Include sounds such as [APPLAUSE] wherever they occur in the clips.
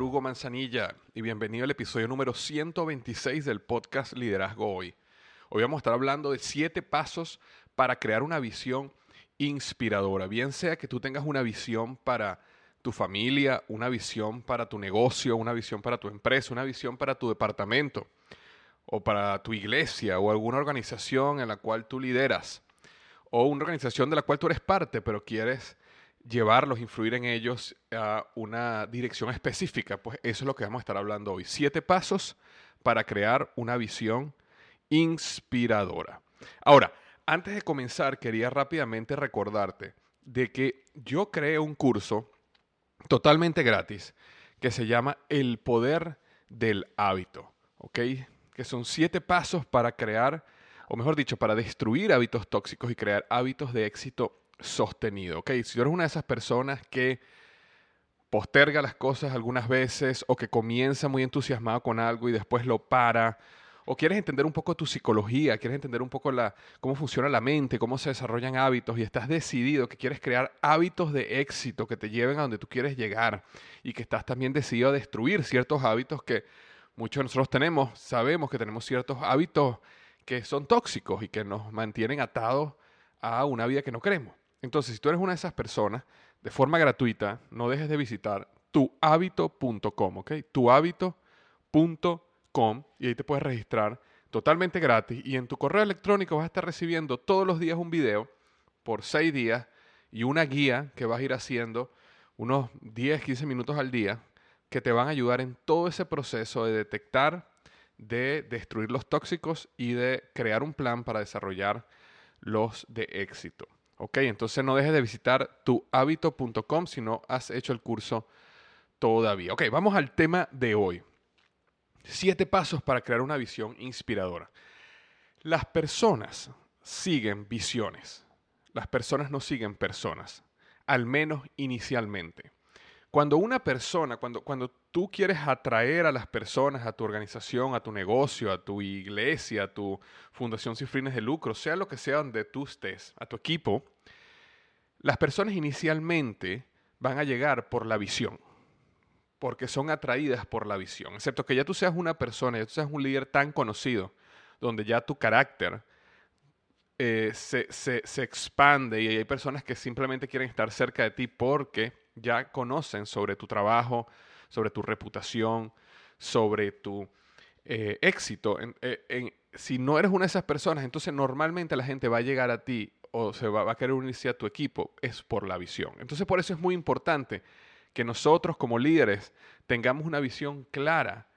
Hugo Manzanilla y bienvenido al episodio número 126 del podcast Liderazgo Hoy. Hoy vamos a estar hablando de siete pasos para crear una visión inspiradora. Bien sea que tú tengas una visión para tu familia, una visión para tu negocio, una visión para tu empresa, una visión para tu departamento o para tu iglesia o alguna organización en la cual tú lideras o una organización de la cual tú eres parte pero quieres llevarlos, influir en ellos a una dirección específica, pues eso es lo que vamos a estar hablando hoy. Siete pasos para crear una visión inspiradora. Ahora, antes de comenzar, quería rápidamente recordarte de que yo creé un curso totalmente gratis que se llama El Poder del Hábito, ¿ok? Que son siete pasos para crear, o mejor dicho, para destruir hábitos tóxicos y crear hábitos de éxito sostenido. ¿ok? Si tú eres una de esas personas que posterga las cosas algunas veces o que comienza muy entusiasmado con algo y después lo para, o quieres entender un poco tu psicología, quieres entender un poco la, cómo funciona la mente, cómo se desarrollan hábitos y estás decidido que quieres crear hábitos de éxito que te lleven a donde tú quieres llegar y que estás también decidido a destruir ciertos hábitos que muchos de nosotros tenemos, sabemos que tenemos ciertos hábitos que son tóxicos y que nos mantienen atados a una vida que no queremos. Entonces, si tú eres una de esas personas, de forma gratuita, no dejes de visitar tuhabito.com, ¿ok? Tuhabito.com y ahí te puedes registrar totalmente gratis y en tu correo electrónico vas a estar recibiendo todos los días un video por seis días y una guía que vas a ir haciendo unos 10, 15 minutos al día que te van a ayudar en todo ese proceso de detectar, de destruir los tóxicos y de crear un plan para desarrollar los de éxito. Ok, entonces no dejes de visitar tuhabito.com si no has hecho el curso todavía. Ok, vamos al tema de hoy. Siete pasos para crear una visión inspiradora. Las personas siguen visiones. Las personas no siguen personas, al menos inicialmente. Cuando una persona, cuando, cuando tú quieres atraer a las personas a tu organización, a tu negocio, a tu iglesia, a tu fundación sin fines de lucro, sea lo que sea donde tú estés, a tu equipo, las personas inicialmente van a llegar por la visión, porque son atraídas por la visión, excepto que ya tú seas una persona, ya tú seas un líder tan conocido, donde ya tu carácter eh, se, se expande y hay personas que simplemente quieren estar cerca de ti porque ya conocen sobre tu trabajo, sobre tu reputación, sobre tu eh, éxito. Eh, si no eres una de esas personas, entonces normalmente la gente va a llegar a ti o se va, va a querer unirse a tu equipo es por la visión. Entonces por eso es muy importante que nosotros como líderes tengamos una visión clara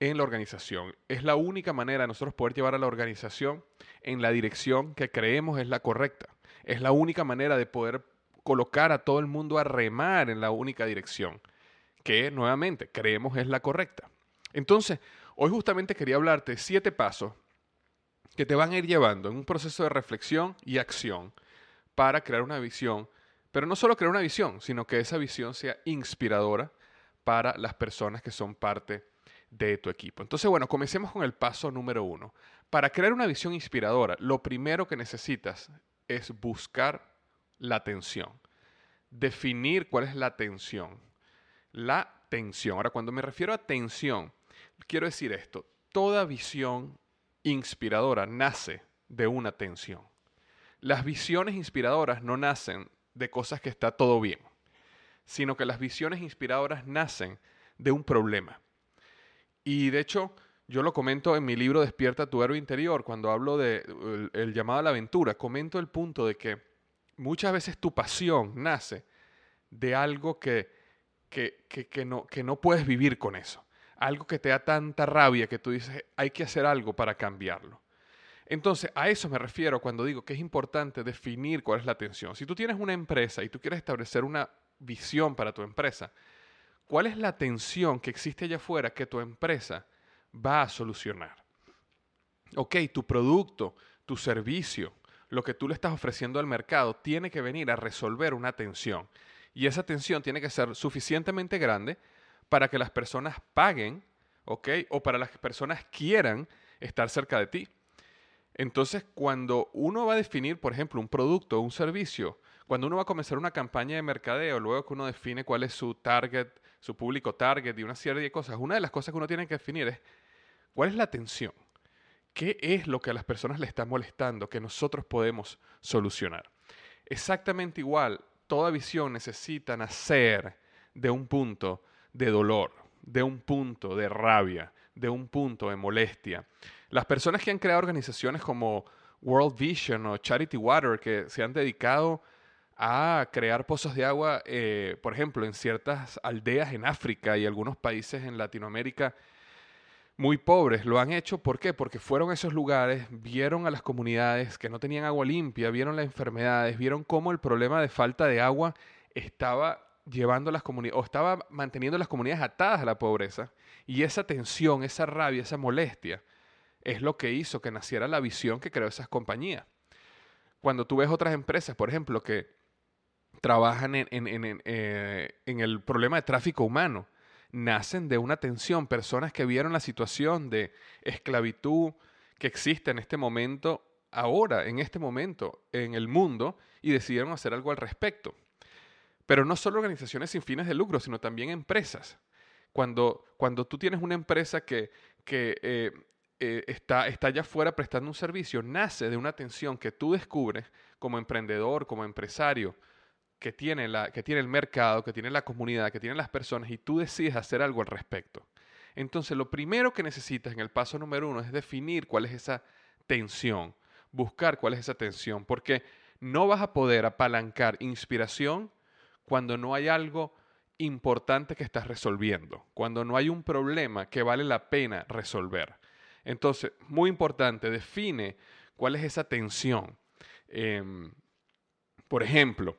en la organización. Es la única manera de nosotros poder llevar a la organización en la dirección que creemos es la correcta. Es la única manera de poder colocar a todo el mundo a remar en la única dirección, que nuevamente creemos es la correcta. Entonces, hoy justamente quería hablarte siete pasos que te van a ir llevando en un proceso de reflexión y acción para crear una visión, pero no solo crear una visión, sino que esa visión sea inspiradora para las personas que son parte de tu equipo. Entonces, bueno, comencemos con el paso número uno. Para crear una visión inspiradora, lo primero que necesitas es buscar la atención. Definir cuál es la atención. La tensión. Ahora, cuando me refiero a tensión, quiero decir esto. Toda visión inspiradora nace de una tensión. Las visiones inspiradoras no nacen de cosas que está todo bien, sino que las visiones inspiradoras nacen de un problema. Y de hecho, yo lo comento en mi libro Despierta tu héroe interior, cuando hablo de llamado a la aventura, comento el punto de que muchas veces tu pasión nace de algo que, que, que, no, que no puedes vivir con eso. Algo que te da tanta rabia que tú dices, hay que hacer algo para cambiarlo. Entonces, a eso me refiero cuando digo que es importante definir cuál es la atención. Si tú tienes una empresa y tú quieres establecer una visión para tu empresa, ¿Cuál es la tensión que existe allá afuera que tu empresa va a solucionar? Ok, tu producto, tu servicio, lo que tú le estás ofreciendo al mercado tiene que venir a resolver una tensión. Y esa tensión tiene que ser suficientemente grande para que las personas paguen, ¿ok? O para las personas quieran estar cerca de ti. Entonces, cuando uno va a definir, por ejemplo, un producto o un servicio, cuando uno va a comenzar una campaña de mercadeo, luego que uno define cuál es su target su público target y una serie de cosas, una de las cosas que uno tiene que definir es cuál es la atención, qué es lo que a las personas le está molestando que nosotros podemos solucionar. Exactamente igual, toda visión necesita nacer de un punto de dolor, de un punto de rabia, de un punto de molestia. Las personas que han creado organizaciones como World Vision o Charity Water, que se han dedicado a crear pozos de agua, eh, por ejemplo, en ciertas aldeas en África y algunos países en Latinoamérica muy pobres. Lo han hecho, ¿por qué? Porque fueron a esos lugares, vieron a las comunidades que no tenían agua limpia, vieron las enfermedades, vieron cómo el problema de falta de agua estaba llevando las comunidades, o estaba manteniendo las comunidades atadas a la pobreza. Y esa tensión, esa rabia, esa molestia, es lo que hizo que naciera la visión que creó esas compañías. Cuando tú ves otras empresas, por ejemplo, que trabajan en, eh, en, el problema de tráfico humano. Nacen de una tensión, personas que vieron la situación de esclavitud que existe en este momento, ahora, en este momento, en el mundo, y decidieron hacer algo al respecto. Pero no solo organizaciones sin fines de lucro, sino también empresas. Cuando, cuando tú tienes una empresa que, que eh, eh, está, está allá afuera prestando un servicio, nace de una tensión que tú descubres como emprendedor, como empresario, que tiene, la, que tiene el mercado, que tiene la comunidad, que tienen las personas y tú decides hacer algo al respecto. Entonces, lo primero que necesitas en el paso número uno es definir cuál es esa tensión, buscar cuál es esa tensión, porque no vas a poder apalancar inspiración cuando no hay algo importante que estás resolviendo, cuando no hay un problema que vale la pena resolver. Entonces, muy importante, define cuál es esa tensión. Em, por ejemplo,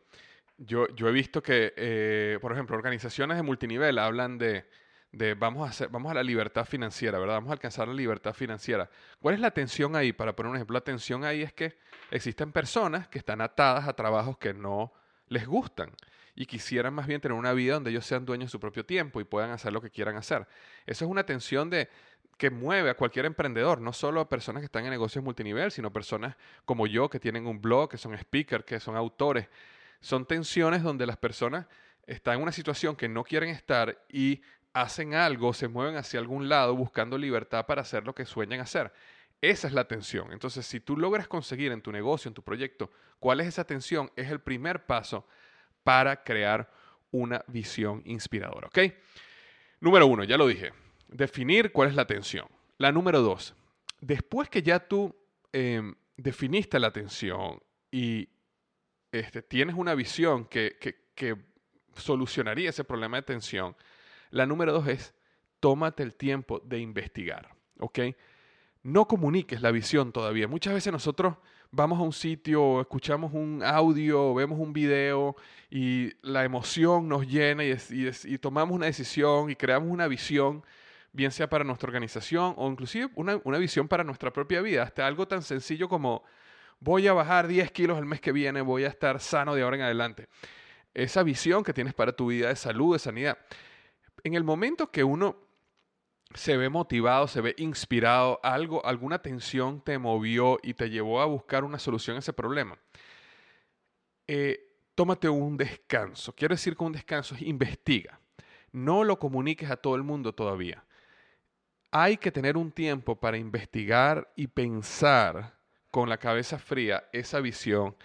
yo, yo he visto que, eh, por ejemplo, organizaciones de multinivel hablan de, de vamos, a hacer, vamos a la libertad financiera, ¿verdad? Vamos a alcanzar la libertad financiera. ¿Cuál es la tensión ahí? Para poner un ejemplo, la tensión ahí es que existen personas que están atadas a trabajos que no les gustan y quisieran más bien tener una vida donde ellos sean dueños de su propio tiempo y puedan hacer lo que quieran hacer. Eso es una tensión de, que mueve a cualquier emprendedor, no solo a personas que están en negocios multinivel, sino personas como yo que tienen un blog, que son speakers, que son autores, son tensiones donde las personas están en una situación que no quieren estar y hacen algo, se mueven hacia algún lado buscando libertad para hacer lo que sueñan hacer. Esa es la tensión. Entonces, si tú logras conseguir en tu negocio, en tu proyecto, cuál es esa tensión, es el primer paso para crear una visión inspiradora. ¿Ok? Número uno, ya lo dije, definir cuál es la tensión. La número dos, después que ya tú em, definiste la tensión, y este, tienes una visión que, solucionaría ese problema de tensión, la número dos es tómate el tiempo de investigar, ¿ok? No comuniques la visión todavía. Muchas veces nosotros vamos a un sitio, escuchamos un audio, vemos un video y la emoción nos llena y, tomamos una decisión y creamos una visión, bien sea para nuestra organización o inclusive una visión para nuestra propia vida. Hasta algo tan sencillo como voy a bajar 10 kilos el mes que viene, voy a estar sano de ahora en adelante. Esa visión que tienes para tu vida de salud, de sanidad. En el momento que uno se ve motivado, se ve inspirado, algo, alguna tensión te movió y te llevó a buscar una solución a ese problema. Eh, tómate un descanso. Quiero decir con un descanso es investiga. No lo comuniques a todo el mundo todavía. Hay que tener un tiempo para investigar y pensar con la cabeza fría esa visión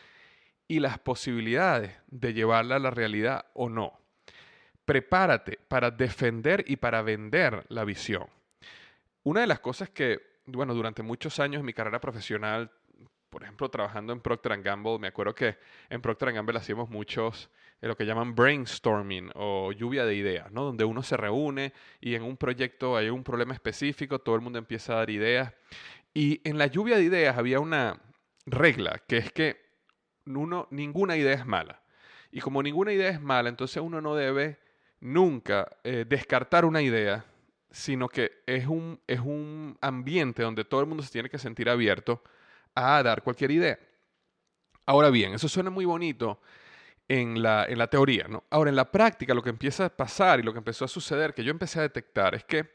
y las posibilidades de llevarla a la realidad o no prepárate para defender y para vender la visión. Una de las cosas que, bueno, durante muchos años en mi carrera profesional, por ejemplo, trabajando en Procter Gamble, me acuerdo que en Procter Gamble hacíamos muchos de lo que llaman brainstorming o lluvia de ideas, ¿no? Donde uno se reúne y en un proyecto hay un problema específico, todo el mundo empieza a dar ideas. Y en la lluvia de ideas había una regla, que es que uno, ninguna idea es mala. Y como ninguna idea es mala, entonces uno no debe nunca eh, descartar una idea, sino que es un, es un ambiente donde todo el mundo se tiene que sentir abierto a dar cualquier idea. Ahora bien, eso suena muy bonito en la, en la teoría, ¿no? Ahora, en la práctica, lo que empieza a pasar y lo que empezó a suceder, que yo empecé a detectar, es que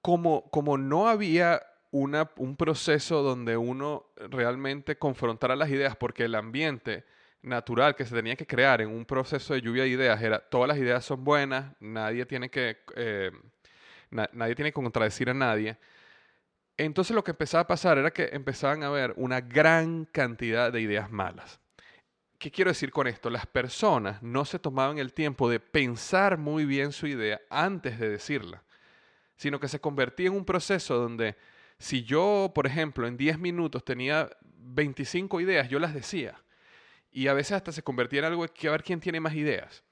como, como no había un proceso donde uno realmente confrontara las ideas, porque el ambiente natural que se tenía que crear en un proceso de lluvia de ideas era todas las ideas son buenas, nadie tiene que, eh, nadie tiene que contradecir a nadie. Entonces lo que empezaba a pasar era que empezaban a haber una gran cantidad de ideas malas. ¿Qué quiero decir con esto? Las personas no se tomaban el tiempo de pensar muy bien su idea antes de decirla, sino que se convertía en un proceso donde si yo, por ejemplo, en 10 minutos tenía 25 ideas, yo las decía y a veces hasta se convertía en algo que a ver quién tiene más ideas.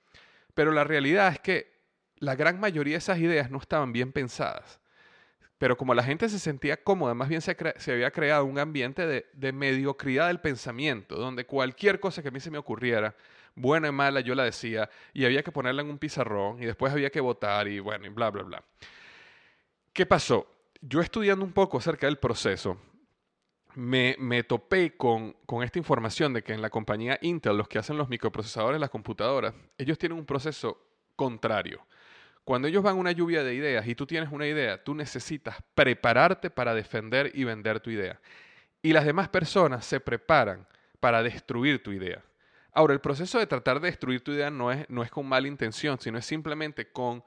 Pero la realidad es que la gran mayoría de esas ideas no estaban bien pensadas. Pero como la gente se sentía cómoda, más bien se, había creado un ambiente de, de, mediocridad del pensamiento, donde cualquier cosa que a mí se me ocurriera, buena y mala, yo la decía, y había que ponerla en un pizarrón, y después había que votar, y bueno, y bla, bla, bla. ¿Qué pasó? Yo estudiando un poco acerca del proceso, me, me topé con, esta información de que en la compañía Intel, los que hacen los microprocesadores, las computadoras, ellos tienen un proceso contrario. Cuando ellos van a una lluvia de ideas y tú tienes una idea, tú necesitas prepararte para defender y vender tu idea. Y las demás personas se preparan para destruir tu idea. Ahora, el proceso de tratar de destruir tu idea no es, no es con mala intención, sino es simplemente con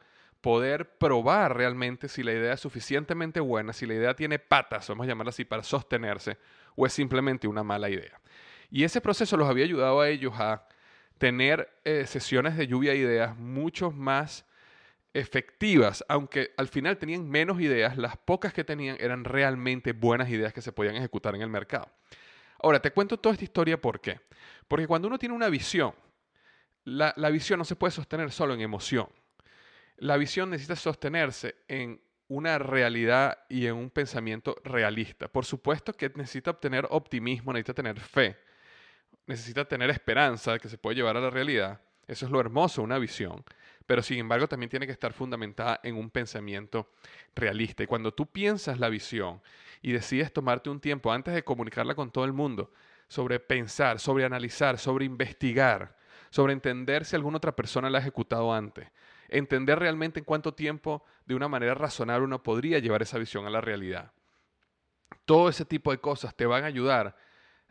poder probar realmente si la idea es suficientemente buena, si la idea tiene patas, vamos a llamarla así, para sostenerse, o es simplemente una mala idea. Y ese proceso los había ayudado a ellos a tener eh, sesiones de lluvia de ideas mucho más efectivas, aunque al final tenían menos ideas, las pocas que tenían eran realmente buenas ideas que se podían ejecutar en el mercado. Ahora, te cuento toda esta historia por qué. Porque cuando uno tiene una visión, la, la visión no se puede sostener solo en emoción. La visión necesita sostenerse en una realidad y en un pensamiento realista. Por supuesto que necesita obtener optimismo, necesita tener fe, necesita tener esperanza de que se puede llevar a la realidad. Eso es lo hermoso, una visión. Pero sin embargo también tiene que estar fundamentada en un pensamiento realista. Y cuando tú piensas la visión y decides tomarte un tiempo antes de comunicarla con todo el mundo sobre pensar, sobre analizar, sobre investigar, sobre entender si alguna otra persona la ha ejecutado antes, entender realmente en cuánto tiempo, de una manera razonable, uno podría llevar esa visión a la realidad. Todo ese tipo de cosas te van a ayudar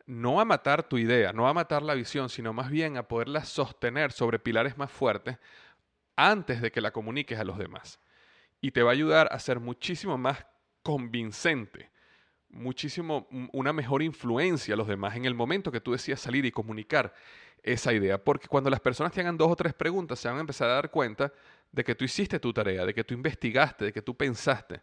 no a matar tu idea, no a matar la visión, sino más bien a poderla sostener sobre pilares más fuertes antes de que la comuniques a los demás. Y te va a ayudar a ser muchísimo más convincente, muchísimo una mejor influencia a los demás en el momento que tú decías salir y comunicar esa idea. Porque cuando las personas te hagan dos o tres preguntas, se van a empezar a dar cuenta de que tú hiciste tu tarea, de que tú investigaste, de que tú pensaste.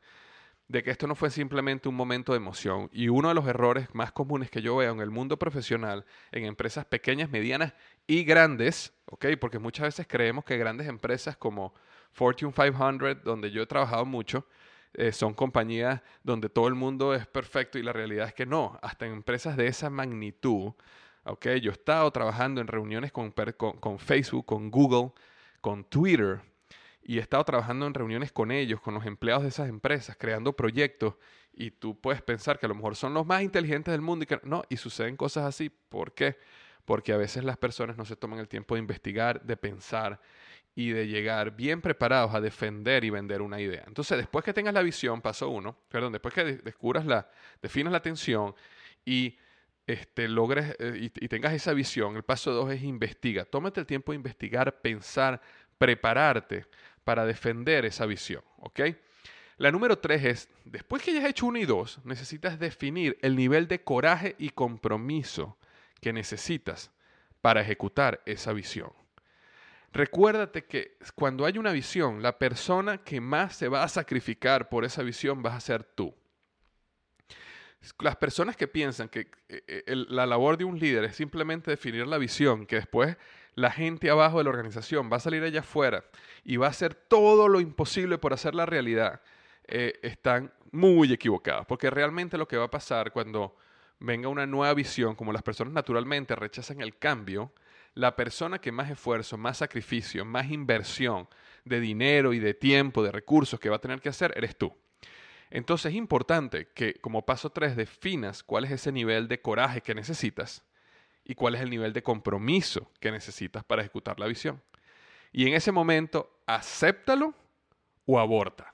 de que esto no fue simplemente un momento de emoción. Y uno de los errores más comunes que yo veo en el mundo profesional, en empresas pequeñas, medianas y grandes, ¿ok? Porque muchas veces creemos que grandes empresas como Fortune 500, donde yo he trabajado mucho, eh, son compañías donde todo el mundo es perfecto y la realidad es que no. Hasta en empresas de esa magnitud, ¿ok? Yo he estado trabajando en reuniones con, Facebook, con Google, con Twitter, y he estado trabajando en reuniones con ellos, con los empleados de esas empresas, creando proyectos y tú puedes pensar que a lo mejor son los más inteligentes del mundo y que no, y suceden cosas así. ¿Por qué? Porque a veces las personas no se toman el tiempo de investigar, de pensar y de llegar bien preparados a defender y vender una idea. Entonces, después que tengas la visión, paso uno, perdón, después que descubras la, definas la atención y este, logres eh, y, tengas esa visión, el paso dos es investiga. Tómate el tiempo de investigar, pensar, prepararte para defender esa visión, ¿ok? La número tres es, después que hayas hecho uno y dos, necesitas definir el nivel de coraje y compromiso que necesitas para ejecutar esa visión. Recuérdate que cuando hay una visión, la persona que más se va a sacrificar por esa visión vas a ser tú. Las personas que piensan que eh, eh, la labor de un líder es simplemente definir la visión, que después la gente abajo de la organización va a salir allá afuera y va a hacer todo lo imposible por hacer la realidad, eh, están muy equivocados. Porque realmente lo que va a pasar cuando venga una nueva visión, como las personas naturalmente rechazan el cambio, la persona que más esfuerzo, más sacrificio, más inversión de dinero y de tiempo, de recursos que va a tener que hacer, eres tú. Entonces es importante que como paso 3 definas cuál es ese nivel de coraje que necesitas y cuál es el nivel de compromiso que necesitas para ejecutar la visión. Y en ese momento, acéptalo o aborta.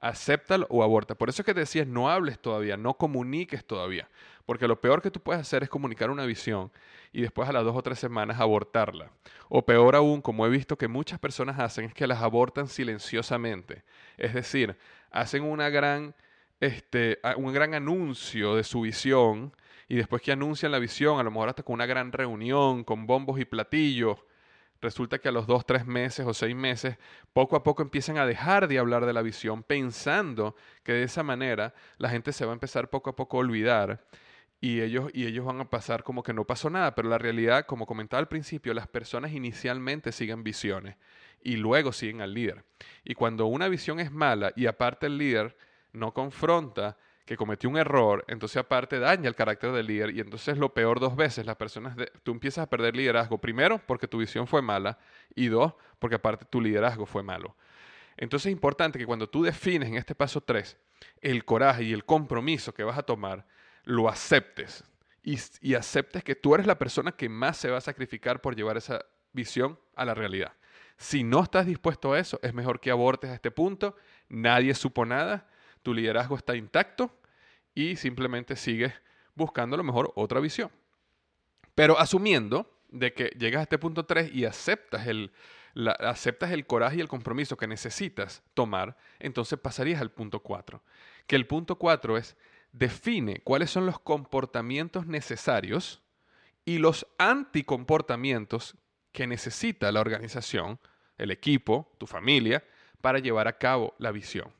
Acéptalo o aborta. Por eso es que te decía, no hables todavía, no comuniques todavía. Porque lo peor que tú puedes hacer es comunicar una visión y después a las dos o tres semanas abortarla. O peor aún, como he visto que muchas personas hacen, es que las abortan silenciosamente. Es decir, hacen una gran, este, un gran anuncio de su visión y después que anuncian la visión, a lo mejor hasta con una gran reunión, con bombos y platillos, resulta que a los dos, tres meses o seis meses, poco a poco empiezan a dejar de hablar de la visión, pensando que de esa manera la gente se va a empezar poco a poco a olvidar y ellos, y ellos van a pasar como que no pasó nada. Pero la realidad, como comentaba al principio, las personas inicialmente siguen visiones y luego siguen al líder. Y cuando una visión es mala y aparte el líder no confronta que cometió un error, entonces aparte daña el carácter del líder y entonces lo peor dos veces, las personas, tú empiezas a perder liderazgo, primero porque tu visión fue mala y dos porque aparte tu liderazgo fue malo. Entonces es importante que cuando tú defines en este paso 3 el coraje y el compromiso que vas a tomar, lo aceptes y aceptes que tú eres la persona que más se va a sacrificar por llevar esa visión a la realidad. Si no estás dispuesto a eso, es mejor que abortes a este punto, nadie supo nada, tu liderazgo está intacto y simplemente sigues buscando a lo mejor otra visión. Pero asumiendo de que llegas a este punto 3 y aceptas el, aceptas el coraje y el compromiso que necesitas tomar, entonces pasarías al punto 4. Que el punto 4 es define cuáles son los comportamientos necesarios y los anticomportamientos que necesita la organización, el equipo, tu familia, para llevar a cabo la visión.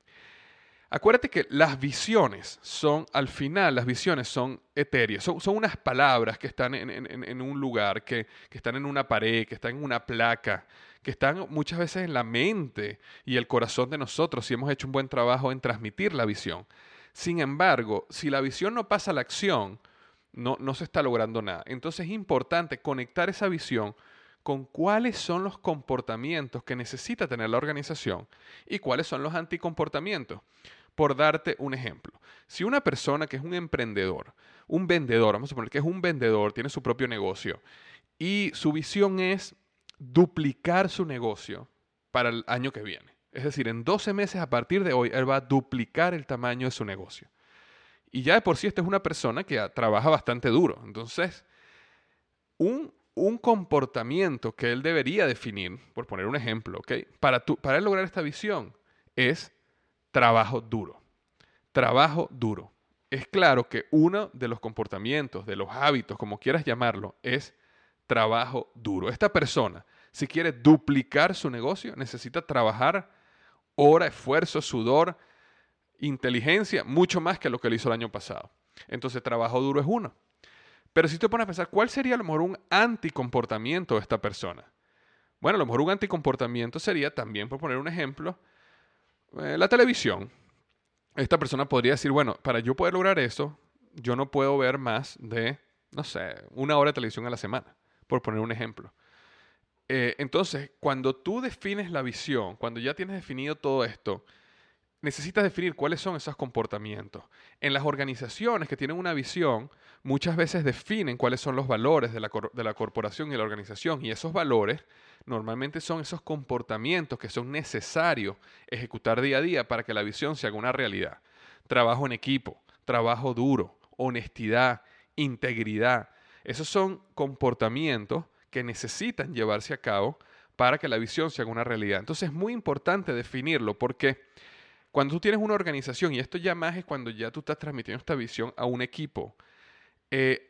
Acuérdate que las visiones son, al final, las visiones son etéreas, son, unas palabras que están en, un lugar, que, que, están en una pared, que están en una placa, que están muchas veces en la mente y el corazón de nosotros si hemos hecho un buen trabajo en transmitir la visión. Sin embargo, si la visión no pasa a la acción, no, no se está logrando nada. Entonces es importante conectar esa visión con cuáles son los comportamientos que necesita tener la organización y cuáles son los anticomportamientos. Por darte un ejemplo, si una persona que es un emprendedor, un vendedor, vamos a suponer que es un vendedor, tiene su propio negocio y su visión es duplicar su negocio para el año que viene. Es decir, en 12 meses a partir de hoy, él va a duplicar el tamaño de su negocio. Y ya de por sí esta es una persona que trabaja bastante duro. Entonces, un, un comportamiento que él debería definir, por poner un ejemplo, para, para él lograr esta visión, es trabajo duro. Trabajo duro. Es claro que uno de los comportamientos, de los hábitos, como quieras llamarlo, es trabajo duro. Esta persona, si quiere duplicar su negocio, necesita trabajar hora, esfuerzo, sudor inteligencia, mucho más que lo que él hizo el año pasado. Entonces, trabajo duro es uno. Pero si te pones a pensar, ¿cuál sería a lo mejor un anticomportamiento de esta persona? Bueno, a lo mejor un anticomportamiento sería también, por poner un ejemplo, eh, la televisión. Esta persona podría decir, bueno, para yo poder lograr eso, yo no puedo ver más de, no sé, una hora de televisión a la semana, por poner un ejemplo. Eh, entonces, cuando tú defines la visión, cuando ya tienes definido todo esto, necesitas definir cuáles son esos comportamientos. En las organizaciones que tienen una visión, muchas veces definen cuáles son los valores de la, de la, corporación y la organización. Y esos valores normalmente son esos comportamientos que son necesarios ejecutar día a día para que la visión se haga una realidad. Trabajo en equipo, trabajo duro, honestidad, integridad. Esos son comportamientos que necesitan llevarse a cabo para que la visión se haga una realidad. Entonces es muy importante definirlo porque cuando tú tienes una organización, y esto ya más es cuando ya tú estás transmitiendo esta visión a un equipo, eh,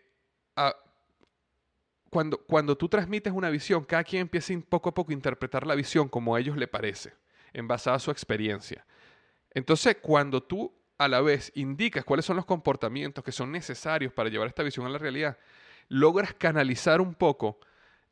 cuando, cuando tú transmites una visión, cada quien empieza poco a poco a interpretar la visión como a ellos le parece, en base a su experiencia. Entonces, cuando tú a la vez indicas cuáles son los comportamientos que son necesarios para llevar esta visión a la realidad, logras canalizar un poco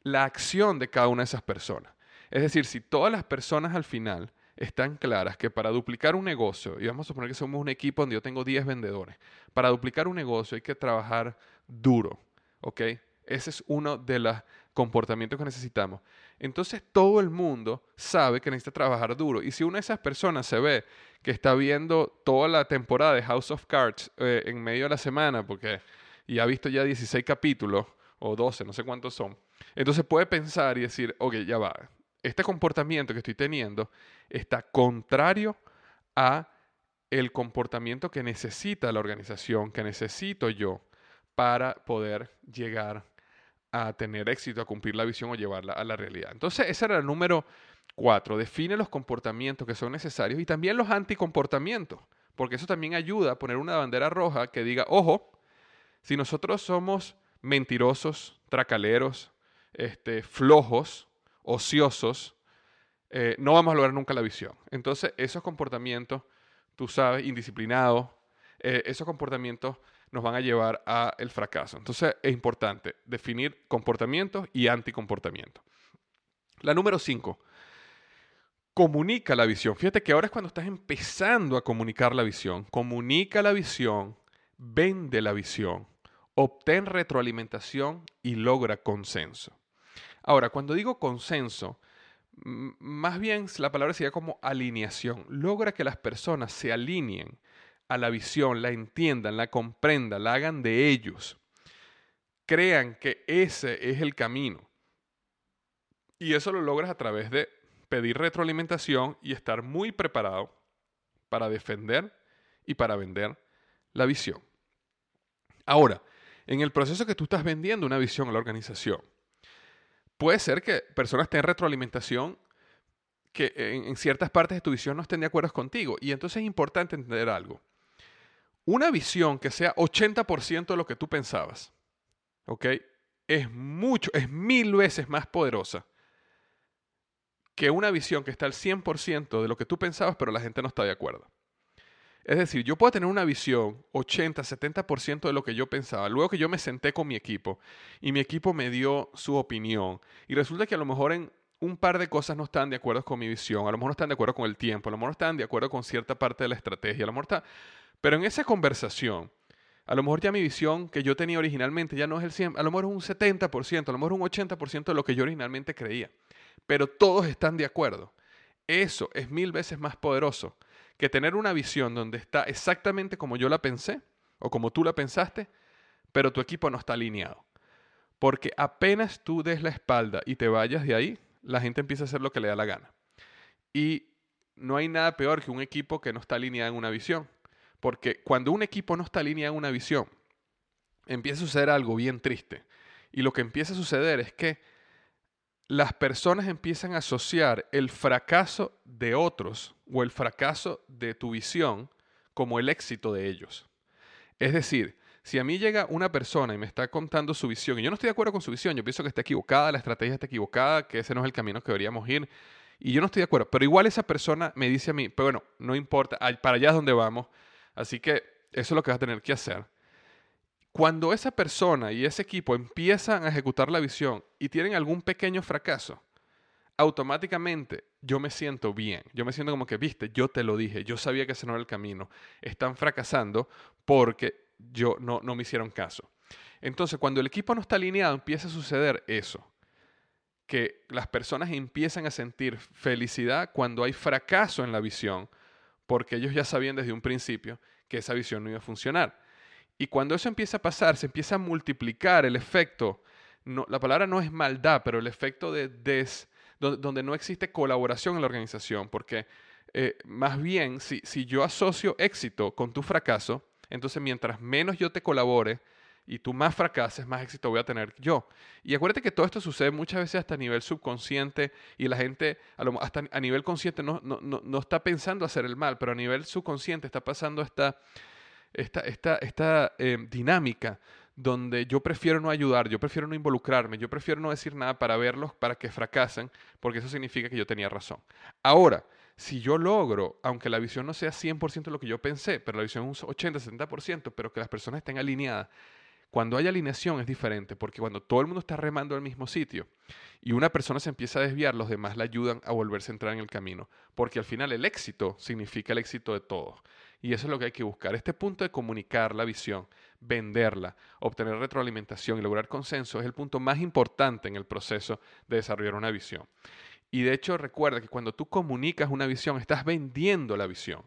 la acción de cada una de esas personas. Es decir, si todas las personas al final están claras que para duplicar un negocio, y vamos a suponer que somos un equipo donde yo tengo 10 vendedores, para duplicar un negocio hay que trabajar duro, ¿ok? Ese es uno de los comportamientos que necesitamos. Entonces todo el mundo sabe que necesita trabajar duro. Y si una de esas personas se ve que está viendo toda la temporada de House of Cards eh, en medio de la semana, porque y ha visto ya 16 capítulos, o 12, no sé cuántos son, entonces puede pensar y decir, ok, ya va, este comportamiento que estoy teniendo está contrario a el comportamiento que necesita la organización, que necesito yo para poder llegar a tener éxito, a cumplir la visión o llevarla a la realidad. Entonces, ese era el número cuatro. Define los comportamientos que son necesarios y también los anticomportamientos, porque eso también ayuda a poner una bandera roja que diga, ojo, si nosotros somos mentirosos, tracaleros, este, flojos, ociosos, eh, no vamos a lograr nunca la visión. Entonces, esos comportamientos, tú sabes, indisciplinados, eh, esos comportamientos nos van a llevar al fracaso. Entonces, es importante definir comportamientos y anticomportamientos. La número 5, comunica la visión. Fíjate que ahora es cuando estás empezando a comunicar la visión. Comunica la visión, vende la visión, obtén retroalimentación y logra consenso. Ahora, cuando digo consenso, más bien la palabra sería como alineación. Logra que las personas se alineen a la visión, la entiendan, la comprendan, la hagan de ellos. Crean que ese es el camino. Y eso lo logras a través de pedir retroalimentación y estar muy preparado para defender y para vender la visión. Ahora, en el proceso que tú estás vendiendo una visión a la organización, puede ser que personas tengan retroalimentación que en, ciertas partes de tu visión no estén de acuerdo contigo. Y entonces es importante entender algo. Una visión que sea 80% de lo que tú pensabas, ¿ok? Es mucho, es mil veces más poderosa que una visión que está al 100% de lo que tú pensabas, pero la gente no está de acuerdo. Es decir, yo puedo tener una visión 80, 70% de lo que yo pensaba. Luego que yo me senté con mi equipo y mi equipo me dio su opinión y resulta que a lo mejor en un par de cosas no están de acuerdo con mi visión, a lo mejor no están de acuerdo con el tiempo, a lo mejor no están de acuerdo con cierta parte de la estrategia, a lo mejor está... Pero en esa conversación, a lo mejor ya mi visión que yo tenía originalmente ya no es el 100, a lo mejor es un 70%, a lo mejor un 80% de lo que yo originalmente creía. Pero todos están de acuerdo. Eso es mil veces más poderoso que tener una visión donde está exactamente como yo la pensé o como tú la pensaste, pero tu equipo no está alineado. Porque apenas tú des la espalda y te vayas de ahí, la gente empieza a hacer lo que le da la gana. Y no hay nada peor que un equipo que no está alineado en una visión. Porque cuando un equipo no está alineado en una visión, empieza a suceder algo bien triste. Y lo que empieza a suceder es que las personas empiezan a asociar el fracaso de otros o el fracaso de tu visión como el éxito de ellos. Es decir, si a mí llega una persona y me está contando su visión y yo no estoy de acuerdo con su visión, yo pienso que está equivocada, la estrategia está equivocada, que ese no es el camino que deberíamos ir, Y yo no estoy de acuerdo, pero igual esa persona me dice a mí, pero bueno, no importa, para allá es donde vamos, así que eso es lo que vas a tener que hacer. Cuando esa persona y ese equipo empiezan a ejecutar la visión y tienen algún pequeño fracaso, automáticamente yo me siento bien. Yo me siento como que, viste, yo te lo dije, yo sabía que ese no era el camino. Están fracasando porque yo no, no me hicieron caso. Entonces, cuando el equipo no está alineado, empieza a suceder eso. Que las personas empiezan a sentir felicidad cuando hay fracaso en la visión, porque ellos ya sabían desde un principio que esa visión no iba a funcionar. Y cuando eso empieza a pasar, se empieza a multiplicar el efecto, no, la palabra no es maldad, pero el efecto de des, donde, no existe colaboración en la organización, porque eh, más bien si, si yo asocio éxito con tu fracaso, entonces mientras menos yo te colabore, y tú más fracases, más éxito voy a tener yo. Y acuérdate que todo esto sucede muchas veces hasta a nivel subconsciente y la gente hasta a nivel consciente no, no, no, está pensando hacer el mal, pero a nivel subconsciente está pasando esta, esta, esta, esta em, dinámica donde yo prefiero no ayudar, yo prefiero no involucrarme, yo prefiero no decir nada para verlos, para que fracasen, porque eso significa que yo tenía razón. Ahora, si yo logro, aunque la visión no sea 100% lo que yo pensé, pero la visión es un 80-70%, pero que las personas estén alineadas, cuando hay alineación es diferente, porque cuando todo el mundo está remando al mismo sitio y una persona se empieza a desviar, los demás le ayudan a volverse a entrar en el camino, porque al final el éxito significa el éxito de todos. Y eso es lo que hay que buscar. Este punto de comunicar la visión, venderla, obtener retroalimentación y lograr consenso es el punto más importante en el proceso de desarrollar una visión. Y de hecho recuerda que cuando tú comunicas una visión, estás vendiendo la visión.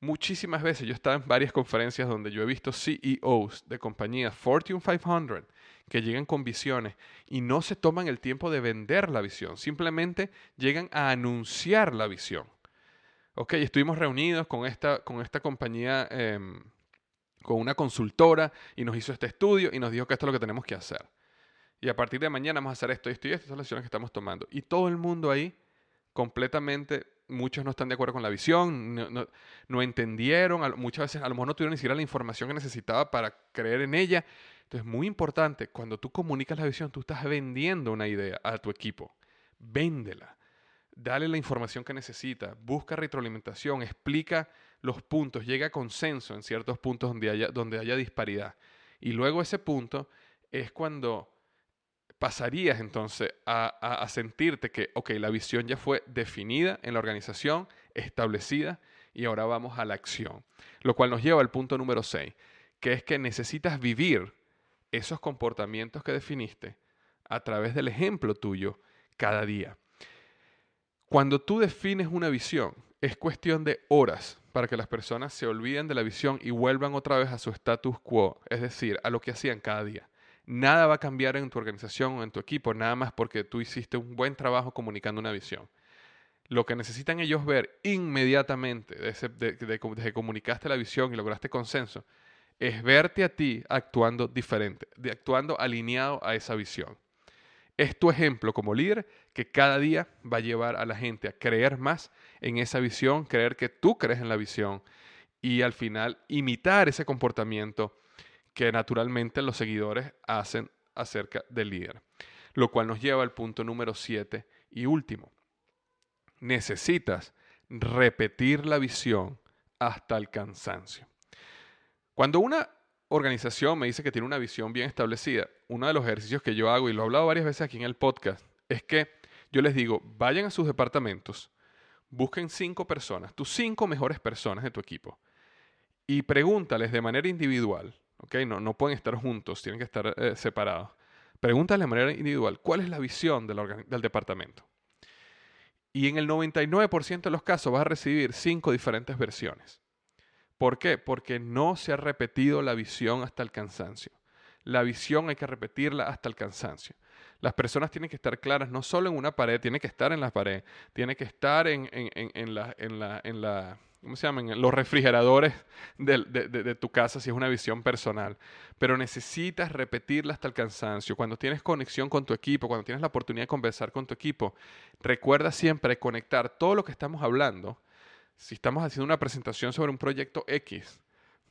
Muchísimas veces yo he estado en varias conferencias donde yo he visto CEOs de compañías Fortune 500 que llegan con visiones y no se toman el tiempo de vender la visión, simplemente llegan a anunciar la visión. Ok, estuvimos reunidos con esta, con esta compañía, em, con una consultora y nos hizo este estudio y nos dijo que esto es lo que tenemos que hacer. Y a partir de mañana vamos a hacer esto, esto y estas son las decisiones que estamos tomando. Y todo el mundo ahí completamente, muchos no están de acuerdo con la visión, no, entendieron, muchas veces a lo mejor no tuvieron ni siquiera la información que necesitaba para creer en ella. Entonces, muy importante, cuando tú comunicas la visión, tú estás vendiendo una idea a tu equipo. Véndela. Dale la información que necesita, busca retroalimentación, explica los puntos, llega a consenso en ciertos puntos donde haya, donde haya disparidad. Y luego ese punto es cuando pasarías entonces a, sentirte que, ok, la visión ya fue definida en la organización, establecida, y ahora vamos a la acción. Lo cual nos lleva al punto número 6, que es que necesitas vivir esos comportamientos que definiste a través del ejemplo tuyo cada día. Cuando tú defines una visión, es cuestión de horas para que las personas se olviden de la visión y vuelvan otra vez a su status quo, es decir, a lo que hacían cada día. Nada va a cambiar en tu organización o en tu equipo, nada más porque tú hiciste un buen trabajo comunicando una visión. Lo que necesitan ellos ver inmediatamente desde, de, que comunicaste la visión y lograste consenso es verte a ti actuando diferente, actuando alineado a esa visión. Es tu ejemplo como líder que cada día va a llevar a la gente a creer más en esa visión, creer que tú crees en la visión y al final imitar ese comportamiento que naturalmente los seguidores hacen acerca del líder. Lo cual nos lleva al punto número 7 y último. Necesitas repetir la visión hasta el cansancio. Cuando una organización me dice que tiene una visión bien establecida, uno de los ejercicios que yo hago, y lo he hablado varias veces aquí en el podcast, es que yo les digo, vayan a sus departamentos, busquen cinco personas, tus cinco mejores personas de tu equipo, y pregúntales de manera individual no, no pueden estar juntos, tienen que estar eh, separados. Pregúntale de manera individual, ¿cuál es la visión del departamento? Y en el 99% de los casos vas a recibir cinco diferentes versiones. ¿Por qué? Porque no se ha repetido la visión hasta el cansancio. La visión hay que repetirla hasta el cansancio. Las personas tienen que estar claras no solo en una pared, tiene que estar en la pared, tiene que estar en, en, la, en la ¿cómo se llaman? Los refrigeradores de, tu casa si es una visión personal. Pero necesitas repetirla hasta el cansancio. Cuando tienes conexión con tu equipo, cuando tienes la oportunidad de conversar con tu equipo, recuerda siempre conectar todo lo que estamos hablando. Si estamos haciendo una presentación sobre un proyecto X,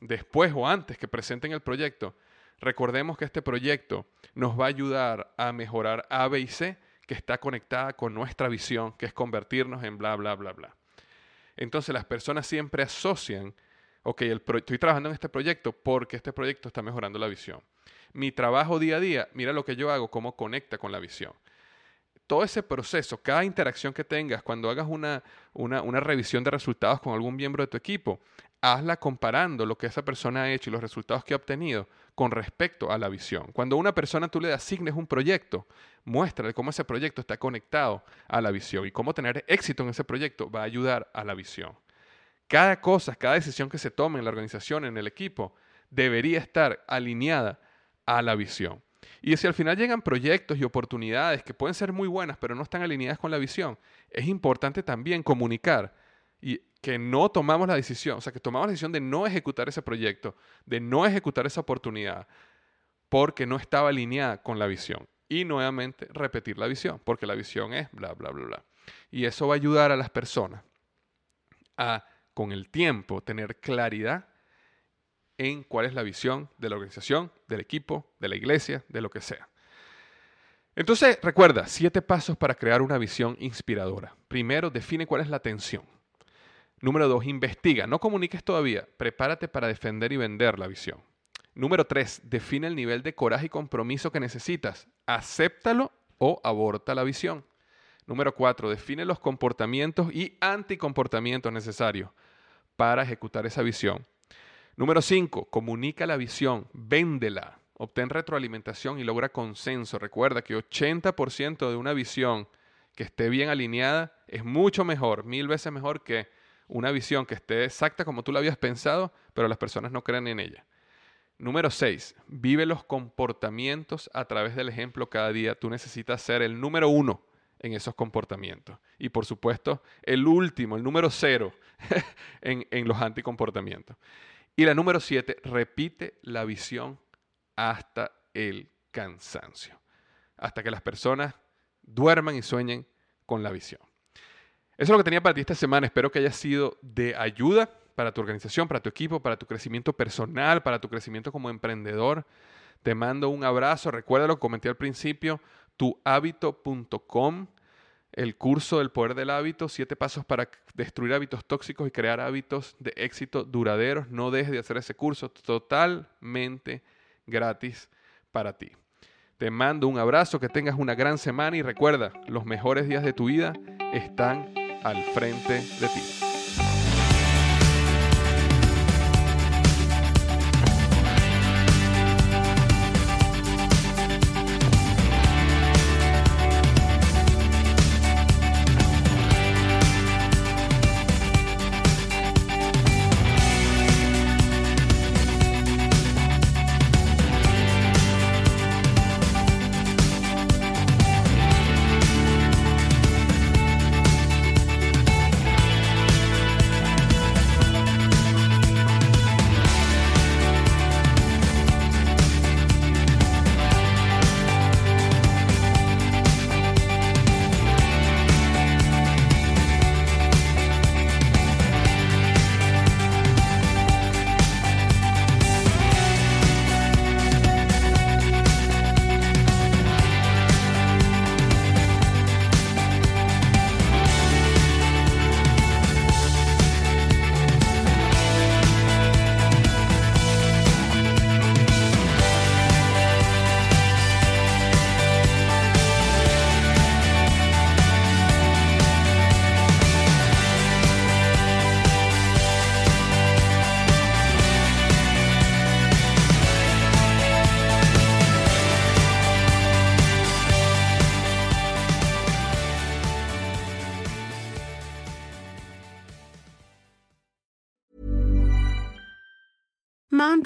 después o antes que presenten el proyecto, recordemos que este proyecto nos va a ayudar a mejorar A, B y C que está conectada con nuestra visión, que es convertirnos en bla, bla, bla, bla. Entonces las personas siempre asocian, ok, estoy trabajando en este proyecto porque este proyecto está mejorando la visión. Mi trabajo día a día, mira lo que yo hago, cómo conecta con la visión todo ese proceso, cada interacción que tengas, cuando hagas una, una, revisión de resultados con algún miembro de tu equipo, hazla comparando lo que esa persona ha hecho y los resultados que ha obtenido con respecto a la visión. Cuando a una persona tú le asignes un proyecto, muéstrale cómo ese proyecto está conectado a la visión y cómo tener éxito en ese proyecto va a ayudar a la visión. Cada cosa, cada decisión que se tome en la organización, en el equipo, debería estar alineada a la visión. Y si al final llegan proyectos y oportunidades que pueden ser muy buenas, pero no están alineadas con la visión, es importante también comunicar y que no tomamos la decisión, o sea, que tomamos la decisión de no ejecutar ese proyecto, de no ejecutar esa oportunidad, porque no estaba alineada con la visión. Y nuevamente repetir la visión, porque la visión es bla, bla, bla, bla. Y eso va a ayudar a las personas a, con el tiempo, tener claridad en cuál es la visión de la organización, del equipo, de la iglesia, de lo que sea. Entonces, recuerda, siete pasos para crear una visión inspiradora. Primero, define cuál es la tensión. Número dos, investiga. No comuniques todavía. Prepárate para defender y vender la visión. Número tres, define el nivel de coraje y compromiso que necesitas. Acéptalo o aborta la visión. Número cuatro, define los comportamientos y anticomportamientos necesarios para ejecutar esa visión. Número 5. Comunica la visión, véndela, obtén retroalimentación y logra consenso. Recuerda que 80% de una visión que esté bien alineada es mucho mejor, mil veces mejor que una visión que esté exacta como tú la habías pensado, pero las personas no creen en ella. Número 6. Vive los comportamientos a través del ejemplo cada día. Tú necesitas ser el número uno en esos comportamientos. Y por supuesto, el último, el número cero [LAUGHS] en, en los anticomportamientos. Y la número siete, repite la visión hasta el cansancio, hasta que las personas duerman y sueñen con la visión. Eso es lo que tenía para ti esta semana. Espero que haya sido de ayuda para tu organización, para tu equipo, para tu crecimiento personal, para tu crecimiento como emprendedor. Te mando un abrazo. Recuerda lo que comenté al principio, tuhabito.com el curso del poder del hábito, siete pasos para destruir hábitos tóxicos y crear hábitos de éxito duraderos. No dejes de hacer ese curso totalmente gratis para ti. Te mando un abrazo, que tengas una gran semana y recuerda, los mejores días de tu vida están al frente de ti.